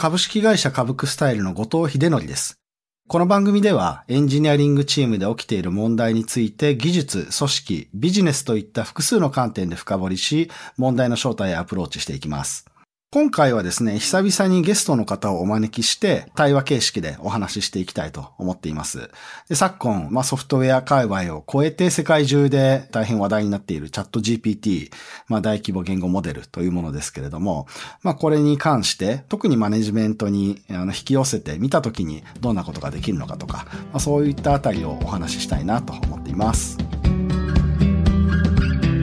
株式会社株クスタイルの後藤秀則です。この番組ではエンジニアリングチームで起きている問題について技術、組織、ビジネスといった複数の観点で深掘りし、問題の正体へアプローチしていきます。今回はですね、久々にゲストの方をお招きして、対話形式でお話ししていきたいと思っています。で昨今、まあ、ソフトウェア界隈を超えて世界中で大変話題になっているチャット GPT、まあ、大規模言語モデルというものですけれども、まあ、これに関して、特にマネジメントに引き寄せてみたときにどんなことができるのかとか、まあ、そういったあたりをお話ししたいなと思っています。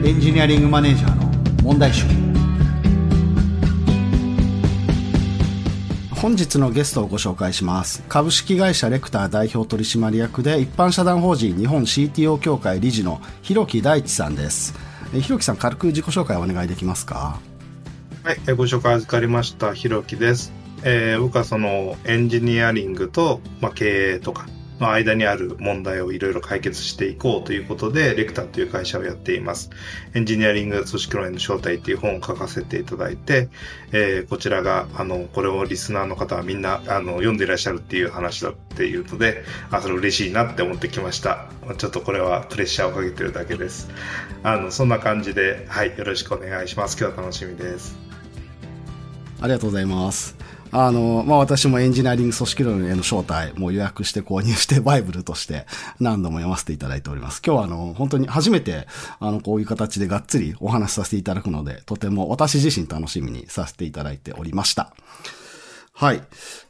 エンジニアリングマネージャーの問題集。本日のゲストをご紹介します。株式会社レクター代表取締役で一般社団法人日本 CTO 協会理事の広木大地さんです。広木さん軽く自己紹介お願いできますか？はいご紹介預かりました広木です、えー、僕はそのエンジニアリングと、まあ、経営とかの間にある問題をいろいろ解決していこうということで、レクターという会社をやっています。エンジニアリング組織論への正体っていう本を書かせていただいて、えー、こちらが、あの、これをリスナーの方はみんな、あの、読んでいらっしゃるっていう話だっていうので、あ、それ嬉しいなって思ってきました。ちょっとこれはプレッシャーをかけてるだけです。あの、そんな感じで、はい、よろしくお願いします。今日は楽しみです。ありがとうございます。あの、まあ、私もエンジニアリング組織論への招待もう予約して購入してバイブルとして何度も読ませていただいております。今日はあの、本当に初めてあの、こういう形でがっつりお話しさせていただくので、とても私自身楽しみにさせていただいておりました。はい。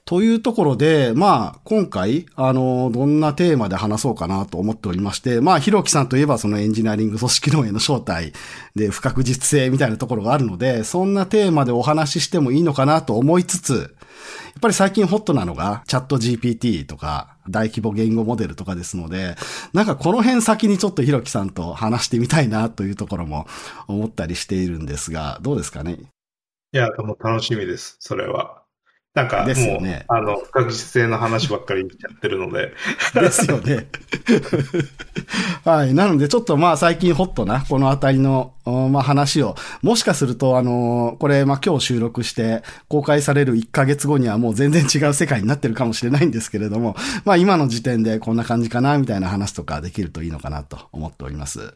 というところで、まあ、今回、あの、どんなテーマで話そうかなと思っておりまして、まあ、ひろきさんといえばそのエンジニアリング組織論への正体で不確実性みたいなところがあるので、そんなテーマでお話ししてもいいのかなと思いつつ、やっぱり最近ホットなのが、チャット GPT とか、大規模言語モデルとかですので、なんかこの辺先にちょっとひろきさんと話してみたいなというところも思ったりしているんですが、どうですかね？いや、もう楽しみです、それは。なんかもう、ね、あの、不確実性の話ばっかり言っちゃってるので。ですよね。はい。なので、ちょっとまあ最近ホットな、このあたりの、まあ話を、もしかすると、あの、これ、まあ今日収録して公開される1ヶ月後にはもう全然違う世界になってるかもしれないんですけれども、まあ今の時点でこんな感じかな、みたいな話とかできるといいのかなと思っております。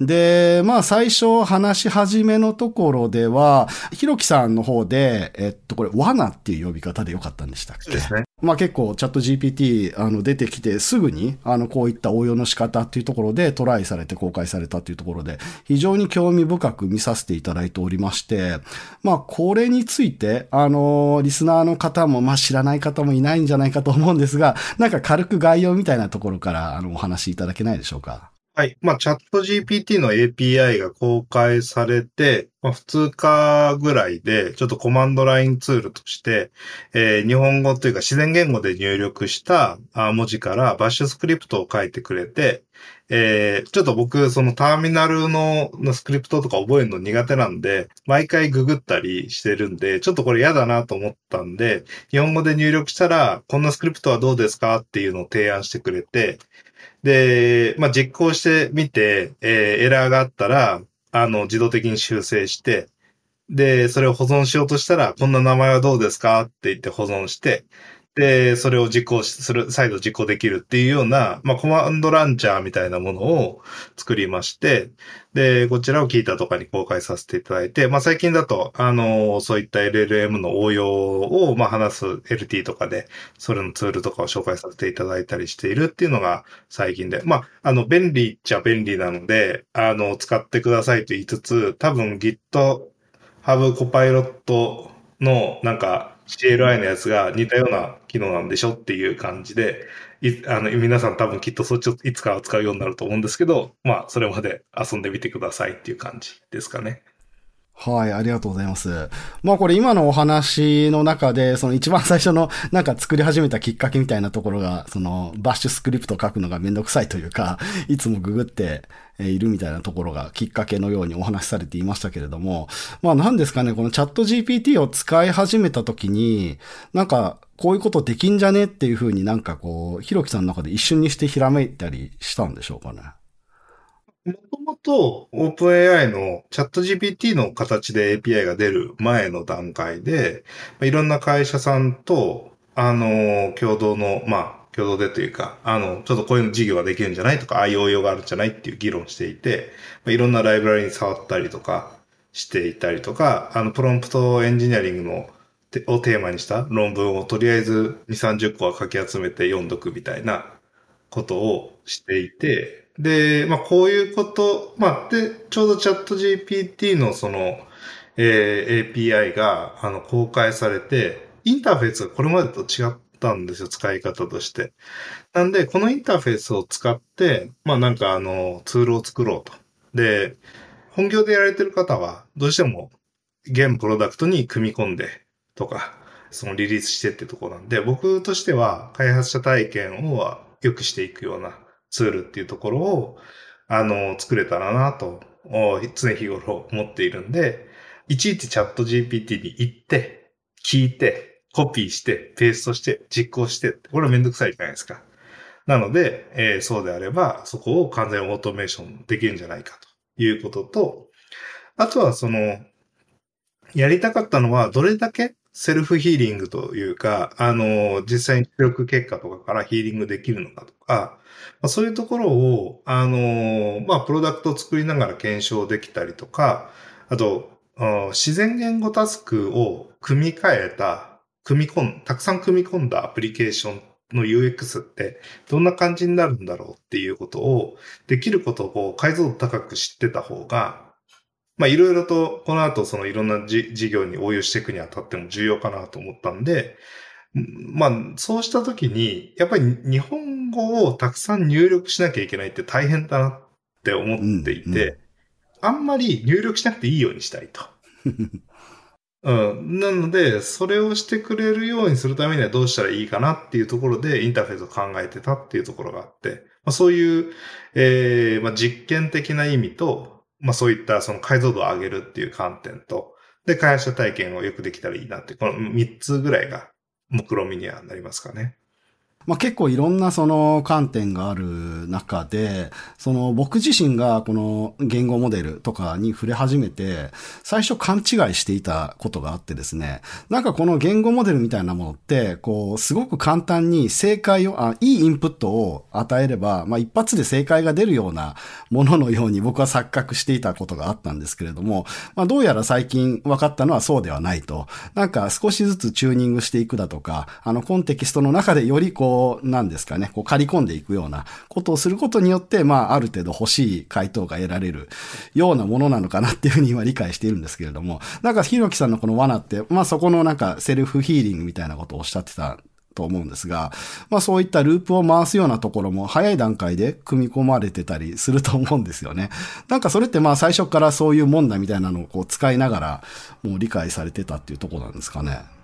で、まあ最初話し始めのところでは、ひろきさんの方で、えっと、これ、罠っていう呼び方でよかったんでしたっけ？ですね。まあ結構チャット GPT あの出てきてすぐにあのこういった応用の仕方っていうところでトライされて公開されたっていうところで非常に興味深く見させていただいておりまして、まあこれについてあのリスナーの方もまあ知らない方もいないんじゃないかと思うんですが、なんか軽く概要みたいなところからあのお話しいただけないでしょうか？はい。まあ、チャット GPT の API が公開されて、まあ、普通科ぐらいで、ちょっとコマンドラインツールとして、えー、日本語というか自然言語で入力した文字からバッシュスクリプトを書いてくれて、えー、ちょっと僕、そのターミナルのスクリプトとか覚えるの苦手なんで、毎回ググったりしてるんで、ちょっとこれ嫌だなと思ったんで、日本語で入力したら、こんなスクリプトはどうですかっていうのを提案してくれて、で、まあ、実行してみて、えー、エラーがあったら、あの、自動的に修正して、で、それを保存しようとしたら、こんな名前はどうですか？って言って保存して、で、それを実行する、再度実行できるっていうような、まあ、コマンドランチャーみたいなものを作りまして、で、こちらをキータとかに公開させていただいて、まあ、最近だと、あの、そういった LLM の応用を、まあ、話す LT とかで、それのツールとかを紹介させていただいたりしているっていうのが最近で、まあ、あの、便利っちゃ便利なので、あの、使ってくださいと言いつつ、多分 GitHub Copilot の、なんか、CLI のやつが似たような機能なんでしょっていう感じで、あの皆さん多分きっとそっちをいつかは使うようになると思うんですけど、まあ、それまで遊んでみてくださいっていう感じですかね。はい、ありがとうございます。まあこれ今のお話の中で、その一番最初のなんか作り始めたきっかけみたいなところが、そのバッシュスクリプト書くのがめんどくさいというか、いつもググっているみたいなところがきっかけのようにお話しされていましたけれども、まあ何ですかね、このチャット GPT を使い始めた時に、なんかこういうことできんじゃねっていうふうになんかこう、ひろきさんの中で一瞬にしてひらめいたりしたんでしょうかね。もともと OpenAI のチャット GPT の形で API が出る前の段階で、いろんな会社さんと、あの、共同の、まあ、共同でというか、あの、ちょっとこういう事業ができるんじゃないとか、IOO 用があるんじゃないっていう議論していて、いろんなライブラリに触ったりとかしていたりとか、あの、プロンプトエンジニアリングのをテーマにした論文をとりあえず2、30個は書き集めて読んどくみたいなことをしていて、で、まあこういうこと、まあで、ちょうどチャット GPT のその、えー、API があの公開されて、インターフェースがこれまでと違ったんですよ、使い方として。なんで、このインターフェースを使って、まあなんかあの、ツールを作ろうと。で、本業でやられてる方は、どうしても、現プロダクトに組み込んでとか、そのリリースしてってとこなんで、僕としては開発者体験を良くしていくようなツールっていうところを、あの、作れたらなと、常日頃思っているんで、いちいちチャット GPT に行って、聞いて、コピーして、ペーストして、実行して、これはめんどくさいじゃないですか。なので、えー、そうであれば、そこを完全オートメーションできるんじゃないかということと、あとはその、やりたかったのは、どれだけセルフヒーリングというか、あの、実際に出力結果とかからヒーリングできるのかとか、まあ、そういうところを、あの、まあ、プロダクトを作りながら検証できたりとか、あと、自然言語タスクを組み替えた、組み込ん、たくさん組み込んだアプリケーションの UX ってどんな感じになるんだろうっていうことを、できることをこう解像度高く知ってた方が、まあいろいろとこの後そのいろんな事業に応用していくにあたっても重要かなと思ったんで、まあそうしたときに、やっぱり日本語をたくさん入力しなきゃいけないって大変だなって思っていて、うんうん、あんまり入力しなくていいようにしたいと。うん。なので、それをしてくれるようにするためにはどうしたらいいかなっていうところでインターフェースを考えてたっていうところがあって、まあ、そういう、えーまあ、実験的な意味と、まあそういったその解像度を上げるっていう観点と、で、開発者体験をよくできたらいいなって、この3つぐらいが目論みにはなりますかね。まあ、結構いろんなその観点がある中で、その僕自身がこの言語モデルとかに触れ始めて、最初勘違いしていたことがあってですね、なんかこの言語モデルみたいなものって、こう、すごく簡単に正解を、あいいインプットを与えれば、まあ、一発で正解が出るようなもののように 僕は錯覚していたことがあったんですけれども、まあ、どうやら最近分かったのはそうではないと。なんか少しずつチューニングしていくだとか、あのコンテキストの中でよりこう、こう、なんですかね、こう刈り込んでいくようなことをすることによって、まあ、ある程度欲しい回答が得られるようなものなのかなっていうふうに今理解しているんですけれども、なんか、ひろきさんのこの罠って、まあ、そこのなんか、セルフヒーリングみたいなことをおっしゃってたと思うんですが、まあそういったループを回すようなところも早い段階で組み込まれてたりすると思うんですよね。なんかそれってまあ最初からそういう問題みたいなのをこう使いながらもう理解されてたっていうところなんですかね。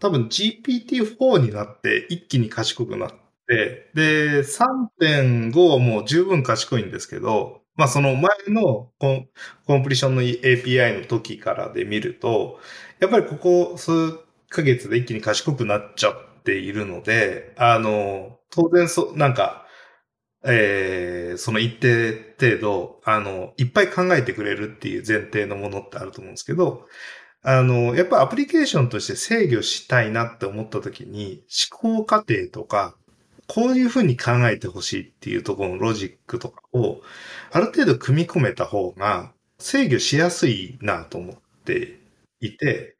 多分 GPT-4 になって一気に賢くなって、で、3.5はもう十分賢いんですけど、まあその前のコンコンプリションの API の時からで見ると、やっぱりここ数ヶ月で一気に賢くなっちゃっているので、あの、当然そ、なんか、えー、その一定程度、あの、いっぱい考えてくれるっていう前提のものってあると思うんですけど、あの、やっぱアプリケーションとして制御したいなって思った時に、思考過程とか、こういうふうに考えてほしいっていうところのロジックとかを、ある程度組み込めた方が制御しやすいなと思っていて、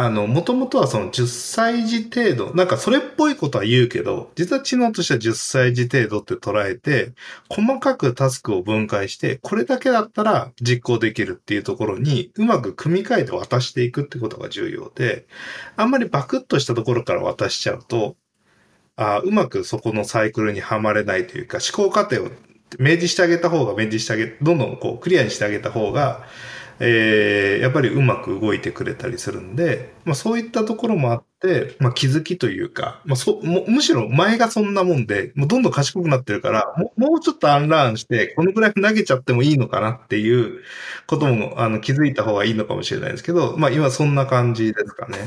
あの、もともとはその10歳児程度、なんかそれっぽいことは言うけど、実は知能としては10歳児程度って捉えて、細かくタスクを分解して、これだけだったら実行できるっていうところに、うまく組み替えて渡していくってことが重要で、あんまりバクッとしたところから渡しちゃうと、あうまくそこのサイクルにはまれないというか、思考過程を明示してあげた方が、明示してあげ、どんどんこうクリアにしてあげた方が、えー、やっぱりうまく動いてくれたりするんで、まあそういったところもあって、まあ気づきというか、まあそ、むむしろ前がそんなもんで、もうどんどん賢くなってるから、ももうちょっとアンラーンして、このぐらい投げちゃってもいいのかなっていうことも、あの、気づいた方がいいのかもしれないですけど、まあ今そんな感じですかね。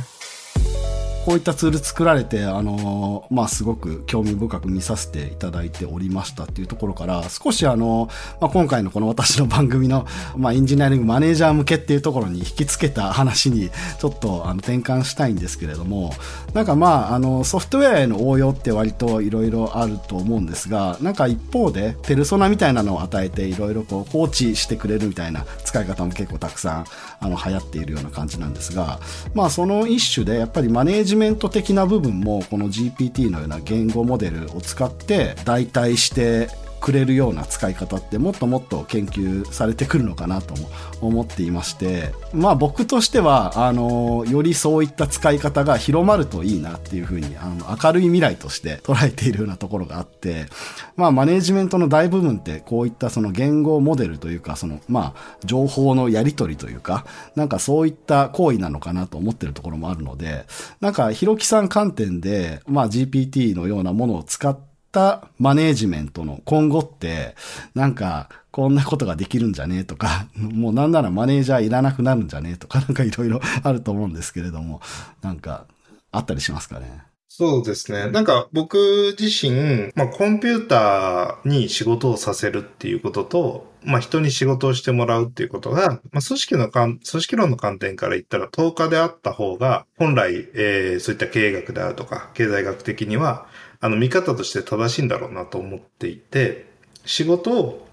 こういったツール作られて、あの、まあ、すごく興味深く見させていただいておりましたっていうところから、少しあの、まあ、今回のこの私の番組の、まあ、エンジニアリングマネージャー向けっていうところに引き付けた話に、ちょっとあの転換したいんですけれども、なんかまあ、あの、ソフトウェアへの応用って割といろいろあると思うんですが、なんか一方で、ペルソナみたいなのを与えていろいろこう放置してくれるみたいな使い方も結構たくさん、あの、流行っているような感じなんですが、まあ、その一種で、やっぱりマネージャーメント的な部分も、この GPT のような言語モデルを使って代替してくれるような使い方ってもっともっと研究されてくるのかなと思っていまして、まあ僕としては、あの、よりそういった使い方が広まるといいなっていうふうに、あの、明るい未来として捉えているようなところがあって、まあマネジメントの大部分ってこういったその言語モデルというか、その、まあ情報のやり取りというか、なんかそういった行為なのかなと思ってるところもあるので、なんかひろきさん観点で、まあ GPT のようなものを使ってったマネージメントの今後って、なんか、こんなことができるんじゃねえとか、もうなんならマネージャーいらなくなるんじゃねえとか、なんかいろいろあると思うんですけれども、なんか、あったりしますかね？そうですね。なんか僕自身、まあコンピューターに仕事をさせるっていうことと、まあ人に仕事をしてもらうっていうことが、まあ組織の組織論の観点から言ったら10日であった方が、本来、えー、そういった経営学であるとか、経済学的には、あの見方として正しいんだろうなと思っていて、仕事を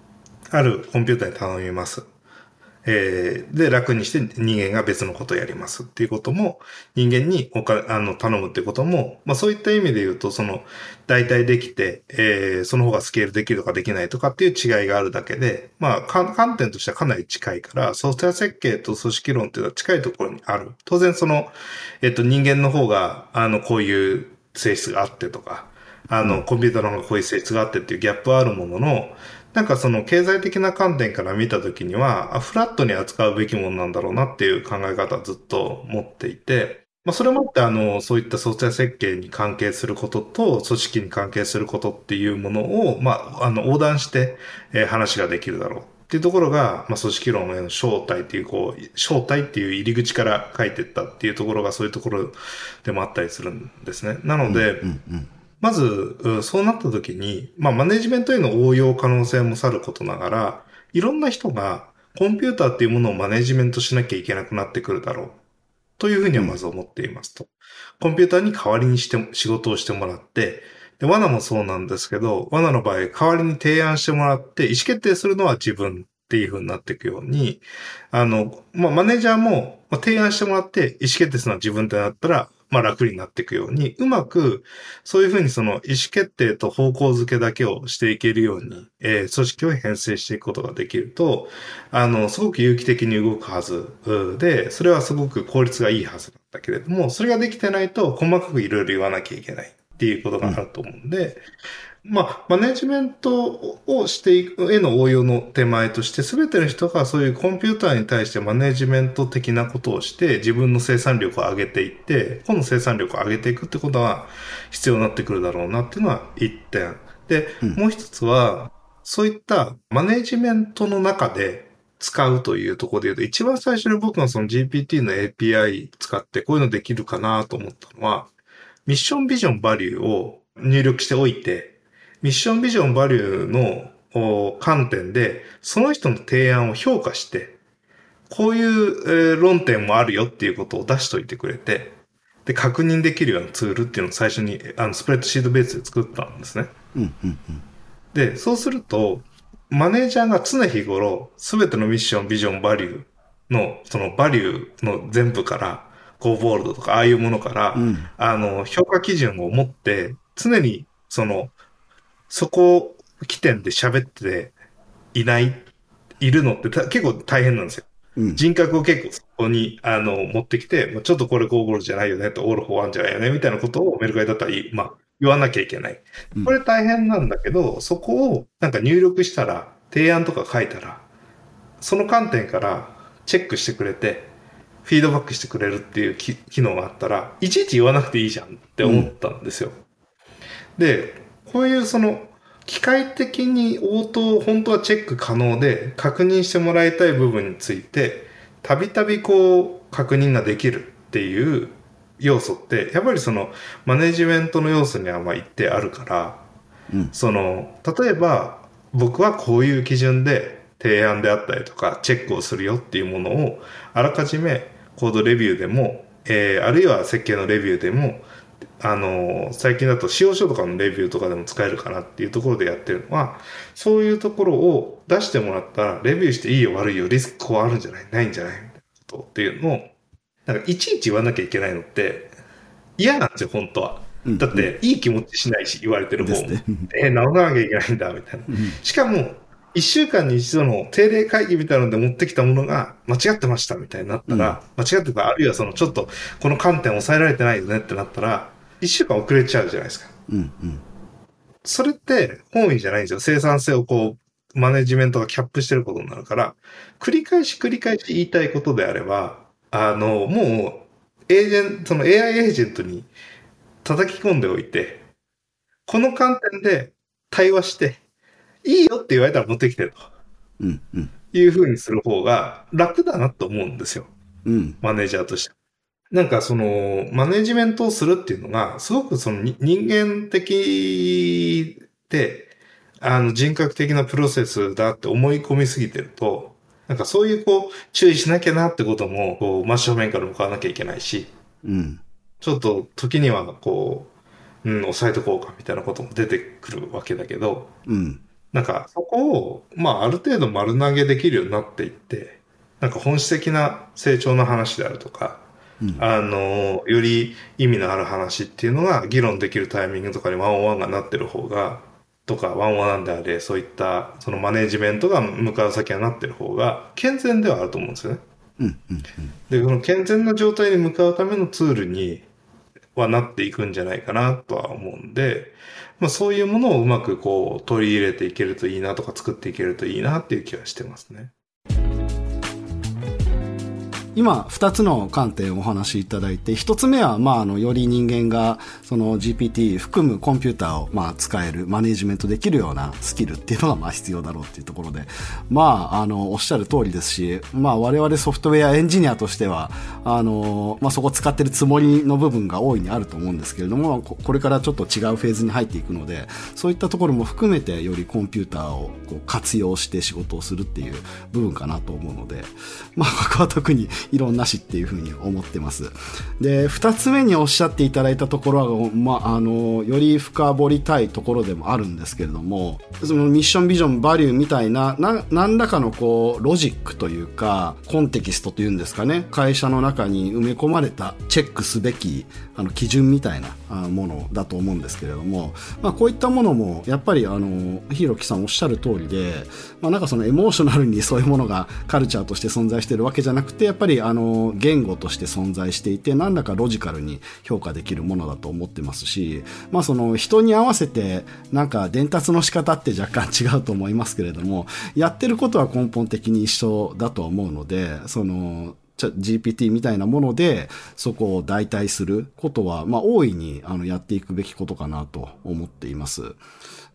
あるコンピューターに頼みます。えー、で、楽にして人間が別のことをやりますっていうことも、人間におかあの頼むっていうことも、まあそういった意味で言うと、その、代替できて、えー、その方がスケールできるとかできないとかっていう違いがあるだけで、まあ観点としてはかなり近いから、ソフトウェア設計と組織論っていうのは近いところにある。当然その、えっ、と人間の方が、あの、こういう性質があってとか、あの、コンピューターの方がこういう性質があってっていうギャップはあるものの、なんかその経済的な観点から見たときには、フラットに扱うべきものなんだろうなっていう考え方をずっと持っていて、まあそれもってあの、そういったソフトウェア設計に関係することと、組織に関係することっていうものを、まあ、あの、横断して、えー、話ができるだろう。っていうところが、まあ、組織論への正体っていう、こう、正体っていう入り口から書いてったっていうところがそういうところでもあったりするんですね。なので、うんうんうんまず、そうなった時に、まあ、マネジメントへの応用可能性もさることながら、いろんな人がコンピューターっていうものをマネジメントしなきゃいけなくなってくるだろう。というふうにはまず思っていますと。コンピューターに代わりにして仕事をしてもらって、で、罠もそうなんですけど、罠の場合、代わりに提案してもらって、意思決定するのは自分っていう風になっていくように、あの、まあ、マネージャーも提案してもらって、意思決定するのは自分ってなったら、まあ楽になっていくように、うまく、そういうふうにその意思決定と方向づけだけをしていけるように、えー、組織を編成していくことができると、あの、すごく有機的に動くはずで、それはすごく効率がいいはずだったけれども、それができてないと細かくいろいろ言わなきゃいけないっていうことがあると思うんで、まあ、マネジメントをしていくへの応用の手前として、すべての人がそういうコンピューターに対してマネジメント的なことをして、自分の生産力を上げていって、この生産力を上げていくってことは必要になってくるだろうなっていうのは一点。で、うん、もう一つは、そういったマネジメントの中で使うというところで言うと、一番最初に僕がその GPT の API 使ってこういうのできるかなと思ったのは、ミッションビジョンバリューを入力しておいて、ミッションビジョンバリューの観点で、その人の提案を評価して、こういう論点もあるよっていうことを出しといてくれて、で、確認できるようなツールっていうのを最初に、あの、スプレッドシートベースで作ったんですね。うんうんうん、で、そうすると、マネージャーが常日頃、すべてのミッション、ビジョン、バリューの、そのバリューの全部から、ゴーボールドとか、ああいうものから、うん、あの、評価基準を持って、常に、その、そこ起点で喋っていない、いるのって結構大変なんですよ。うん、人格を結構そこに、あの、持ってきて、ちょっとこれゴーゴールじゃないよねと、オールフォーワンじゃないよね、みたいなことをメルカリだったら、まあ、言わなきゃいけない。これ大変なんだけど、うん、そこをなんか入力したら、提案とか書いたら、その観点からチェックしてくれて、フィードバックしてくれるっていう機能があったら、いちいち言わなくていいじゃんって思ったんですよ。うん、で、こういうその、機械的に応答、本当はチェック可能で、確認してもらいたい部分について、たびたびこう、確認ができるっていう要素って、やっぱりそのマネジメントの要素にはまあ一定あるから、うん。その、例えば僕はこういう基準で提案であったりとかチェックをするよっていうものをあらかじめコードレビューでも、えーあるいは設計のレビューでも、あの、最近だと使用書とかのレビューとかでも使えるかなっていうところでやってるのは、そういうところを出してもらったら、レビューしていいよ悪いよ、リスクこうあるんじゃない？ないんじゃない？みたいなことっていうのを、なんかいちいち言わなきゃいけないのって嫌なんですよ、本当は。うんだって、いい気持ちしないし、言われてる方も。ね。えー直さなきゃいけないんだ、みたいな。しかも、一週間に一度の定例会議みたいなので持ってきたものが間違ってましたみたいになったら、間違ってた、あるいはそのちょっとこの観点抑えられてないよねってなったら、一週間遅れちゃうじゃないですか。うんうん。それって本意じゃないんですよ。生産性をこう、マネジメントがキャップしてることになるから、繰り返し繰り返し言いたいことであれば、あの、もう、エージェント、その AI エージェントに叩き込んでおいて、この観点で対話して、いいよって言われたら持ってきてとうんうん。いう風にする方が楽だなと思うんですよ。うん。マネージャーとして。なんかその、マネジメントをするっていうのが、すごくそのに人間的で、あの人格的なプロセスだって思い込みすぎてると、なんかそういうこう、注意しなきゃなってことも、こう、真正面から向かわなきゃいけないし、うん。ちょっと時にはこう、うん、抑えとこうかみたいなことも出てくるわけだけど、うん。なんかそこを、まあある程度丸投げできるようになっていって、なんか本質的な成長の話であるとか、うんあの、より意味のある話っていうのが議論できるタイミングとかにワンオンワンがなってる方が、とかワンオンワンであれ、そういったそのマネジメントが向かう先がなってる方が健全ではあると思うんですよね。うん。うん。で、この健全な状態に向かうためのツールにはなっていくんじゃないかなとは思うんで、まあそういうものをうまくこう取り入れていけるといいなとか作っていけるといいなっていう気はしてますね。今、二つの観点をお話しいただいて、一つ目は、まあ、あの、より人間が、その GPT 含むコンピューターを、まあ、使える、マネジメントできるようなスキルっていうのが、まあ、必要だろうっていうところで、まあ、あの、おっしゃる通りですし、まあ、我々ソフトウェアエンジニアとしては、あの、まあ、そこ使ってるつもりの部分が大いにあると思うんですけれども、ここれからちょっと違うフェーズに入っていくので、そういったところも含めて、よりコンピューターをこう活用して仕事をするっていう部分かなと思うので、まあ、僕は特に異論なしっていうふうに思ってます。で、二つ目におっしゃっていただいたところは、まあ、あの、より深掘りたいところでもあるんですけれども、そのミッションビジョンバリューみたいな、な、何らかのこう、ロジックというか、コンテキストというんですかね、会社の中に埋め込まれたチェックすべき、あの、基準みたいなものだと思うんですけれども、まあ、こういったものも、やっぱり、あの、ひろきさんおっしゃる通りで、まあ、なんかそのエモーショナルにそういうものがカルチャーとして存在してるわけじゃなくて、やっぱり、あの、言語として存在していて、何らかロジカルに評価できるものだと思ってますし、まあ、その人に合わせて、なんか伝達の仕方って若干違うと思いますけれども、やってることは根本的に一緒だと思うので、その、ちゃ GPT みたいなもので、そこを代替することは、まあ、大いに、あの、やっていくべきことかなと思っています。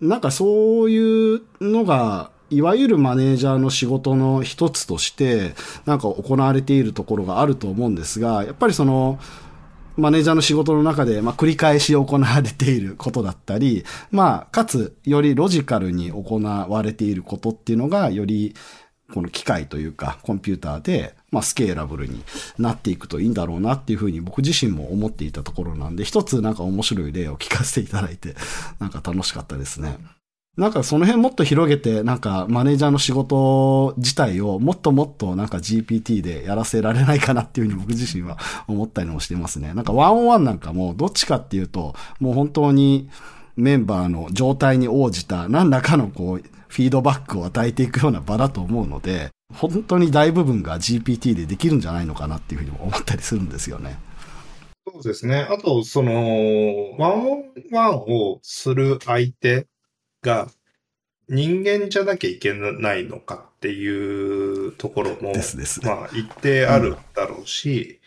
なんかそういうのが、いわゆるマネージャーの仕事の一つとして、なんか行われているところがあると思うんですが、やっぱりその、マネージャーの仕事の中で、まあ、繰り返し行われていることだったり、まあ、かつ、よりロジカルに行われていることっていうのが、より、この機械というか、コンピューターで、まあ、スケーラブルになっていくといいんだろうなっていうふうに僕自身も思っていたところなんで、一つなんか面白い例を聞かせていただいて、なんか楽しかったですね。なんかその辺もっと広げて、なんかマネージャーの仕事自体をもっともっとなんか GPT でやらせられないかなっていうふうに僕自身は思ったりもしてますね。なんかワンオンワンなんかもどっちかっていうと、もう本当にメンバーの状態に応じた何らかのこう、フィードバックを与えていくような場だと思うので、本当に大部分が GPT でできるんじゃないのかなっていうふうにも思ったりするんですよね。そうですね。あと、その、ワンオンワンをする相手が人間じゃなきゃいけないのかっていうところも、ですです。まあ一定あるだろうし、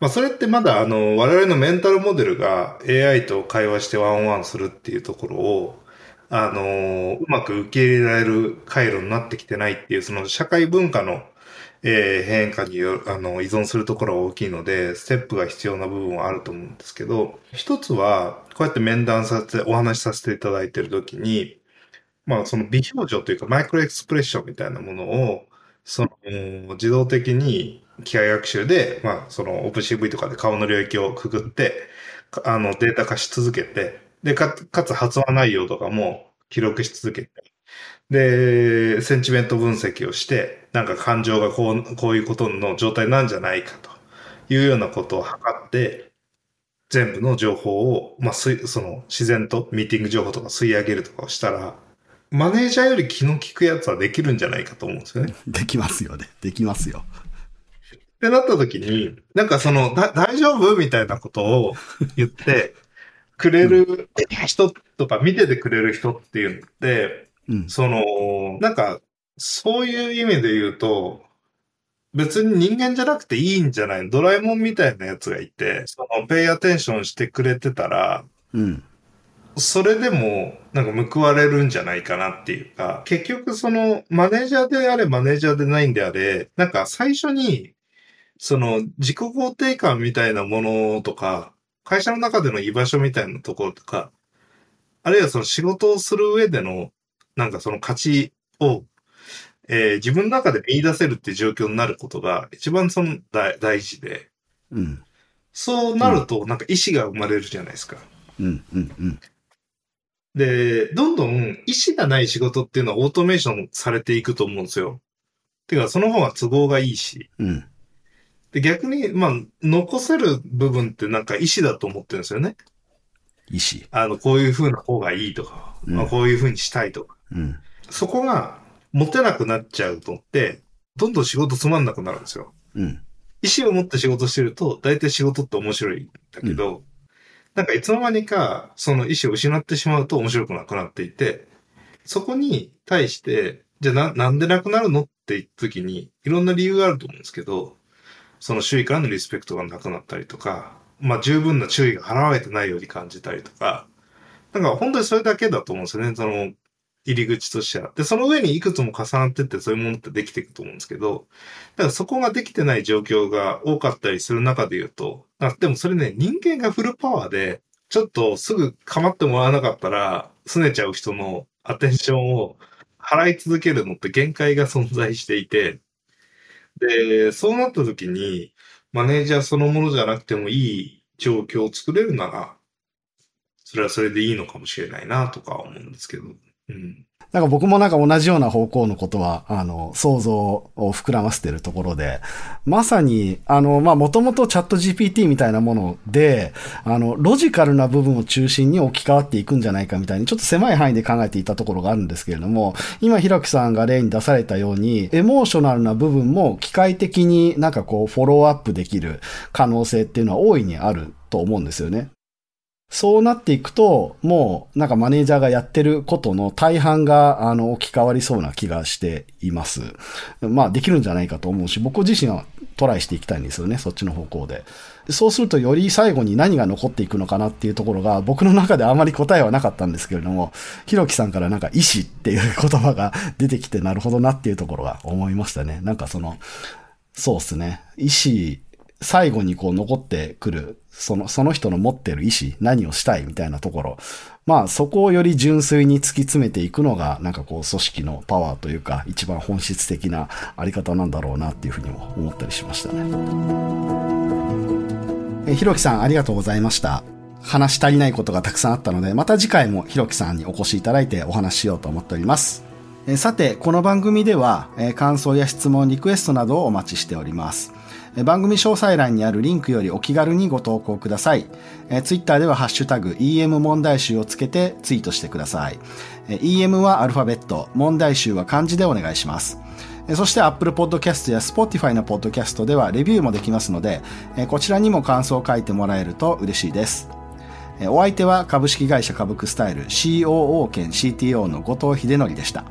まあそれってまだあの我々のメンタルモデルが AI と会話してワンワンするっていうところを、あの、うまく受け入れられる回路になってきてないっていう、その社会文化の、えー変化によるあの依存するところが大きいので、ステップが必要な部分はあると思うんですけど、一つは、こうやって面談させて、お話しさせていただいているときに、まあ、その微表情というか、マイクロエクスプレッションみたいなものを、その、自動的に機械学習で、まあ、その OpenCV とかで顔の領域をくぐって、あの、データ化し続けて、で、かつ発話内容とかも記録し続けて、で、センチメント分析をして、なんか感情がこう、こういうことの状態なんじゃないかというようなことを測って、全部の情報を、まあ、その、自然とミーティング情報とか吸い上げるとかをしたら、マネージャーより気の利くやつはできるんじゃないかと思うんですよね。できますよね。できますよ。ってなった時に、なんかその、大丈夫みたいなことを言ってくれる人とか見ててくれる人っていうのって、うん。その、なんか、そういう意味で言うと、別に人間じゃなくていいんじゃないドラえもんみたいなやつがいて、その、ペイアテンションしてくれてたら、うん。それでも、なんか報われるんじゃないかなっていうか、結局その、マネージャーであれ、マネージャーでないんであれ、なんか最初に、その、自己肯定感みたいなものとか、会社の中での居場所みたいなところとか、あるいはその仕事をする上での、なんかその価値を、えー自分の中で見出せるって状況になることが一番その大大事で、うん。そうなるとなんか意志が生まれるじゃないですか。うん。うん。うん。で、どんどん意思がない仕事っていうのはオートメーションされていくと思うんですよ。てか、その方が都合がいいし。うん。で、逆に、まあ、残せる部分ってなんか意思だと思ってるんですよね。意志。あの、こういう風な方がいいとか、うんまあ、こういう風にしたいとか。うん。そこが持てなくなっちゃうとって、どんどん仕事つまんなくなるんですよ。うん。意思を持って仕事してると、大体仕事って面白いんだけど、なんかいつの間にか、その意思を失ってしまうと面白くなくなっていて、そこに対して、じゃあな、なんでなくなるのって言った時に、いろんな理由があると思うんですけど、その周囲からのリスペクトがなくなったりとか、まあ十分な注意が払われてないように感じたりとか、なんか本当にそれだけだと思うんですよね、その入り口としては。で、その上にいくつも重なってってそういうものってできていくと思うんですけど、だからそこができてない状況が多かったりする中で言うと、あでもそれね、人間がフルパワーで、ちょっとすぐ構ってもらわなかったら、拗ねちゃう人のアテンションを払い続けるのって限界が存在していて、で、そうなった時に、マネージャーそのものじゃなくてもいい状況を作れるなら、それはそれでいいのかもしれないなとか思うんですけど。うん。なんか僕もなんか同じような方向のことは、あの、想像を膨らませてるところで、まさに、あの、まあ、もともとチャット GPT みたいなもので、あの、ロジカルな部分を中心に置き換わっていくんじゃないかみたいに、ちょっと狭い範囲で考えていたところがあるんですけれども、今、ひろきさんが例に出されたように、エモーショナルな部分も機械的になんかこう、フォローアップできる可能性っていうのは大いにあると思うんですよね。そうなっていくと、もう、なんかマネージャーがやってることの大半が、あの、置き換わりそうな気がしています。まあ、できるんじゃないかと思うし、僕自身はトライしていきたいんですよね、そっちの方向で。そうすると、より最後に何が残っていくのかなっていうところが、僕の中であまり答えはなかったんですけれども、ひろきさんからなんか、意志っていう言葉が出てきて、なるほどなっていうところが思いましたね。なんかその、そうですね。意志、最後にこう残ってくる、その、その人の持ってる意志、何をしたいみたいなところ。まあそこをより純粋に突き詰めていくのが、なんかこう組織のパワーというか、一番本質的なあり方なんだろうなっていうふうにも思ったりしましたね。えひろきさんありがとうございました。話し足りないことがたくさんあったので、また次回もひろきさんにお越しいただいてお話ししようと思っております。えさて、この番組では、え感想や質問、リクエストなどをお待ちしております。番組詳細欄にあるリンクよりお気軽にご投稿ください。えツイッターではハッシュタグ EM 問題集をつけてツイートしてください。え EM はアルファベット、問題集は漢字でお願いします。えそして Apple Podcast や Spotify の Podcast ではレビューもできますので、えこちらにも感想を書いてもらえると嬉しいです。えお相手は株式会社株クスタイル COO 兼 CTO の後藤秀則でした。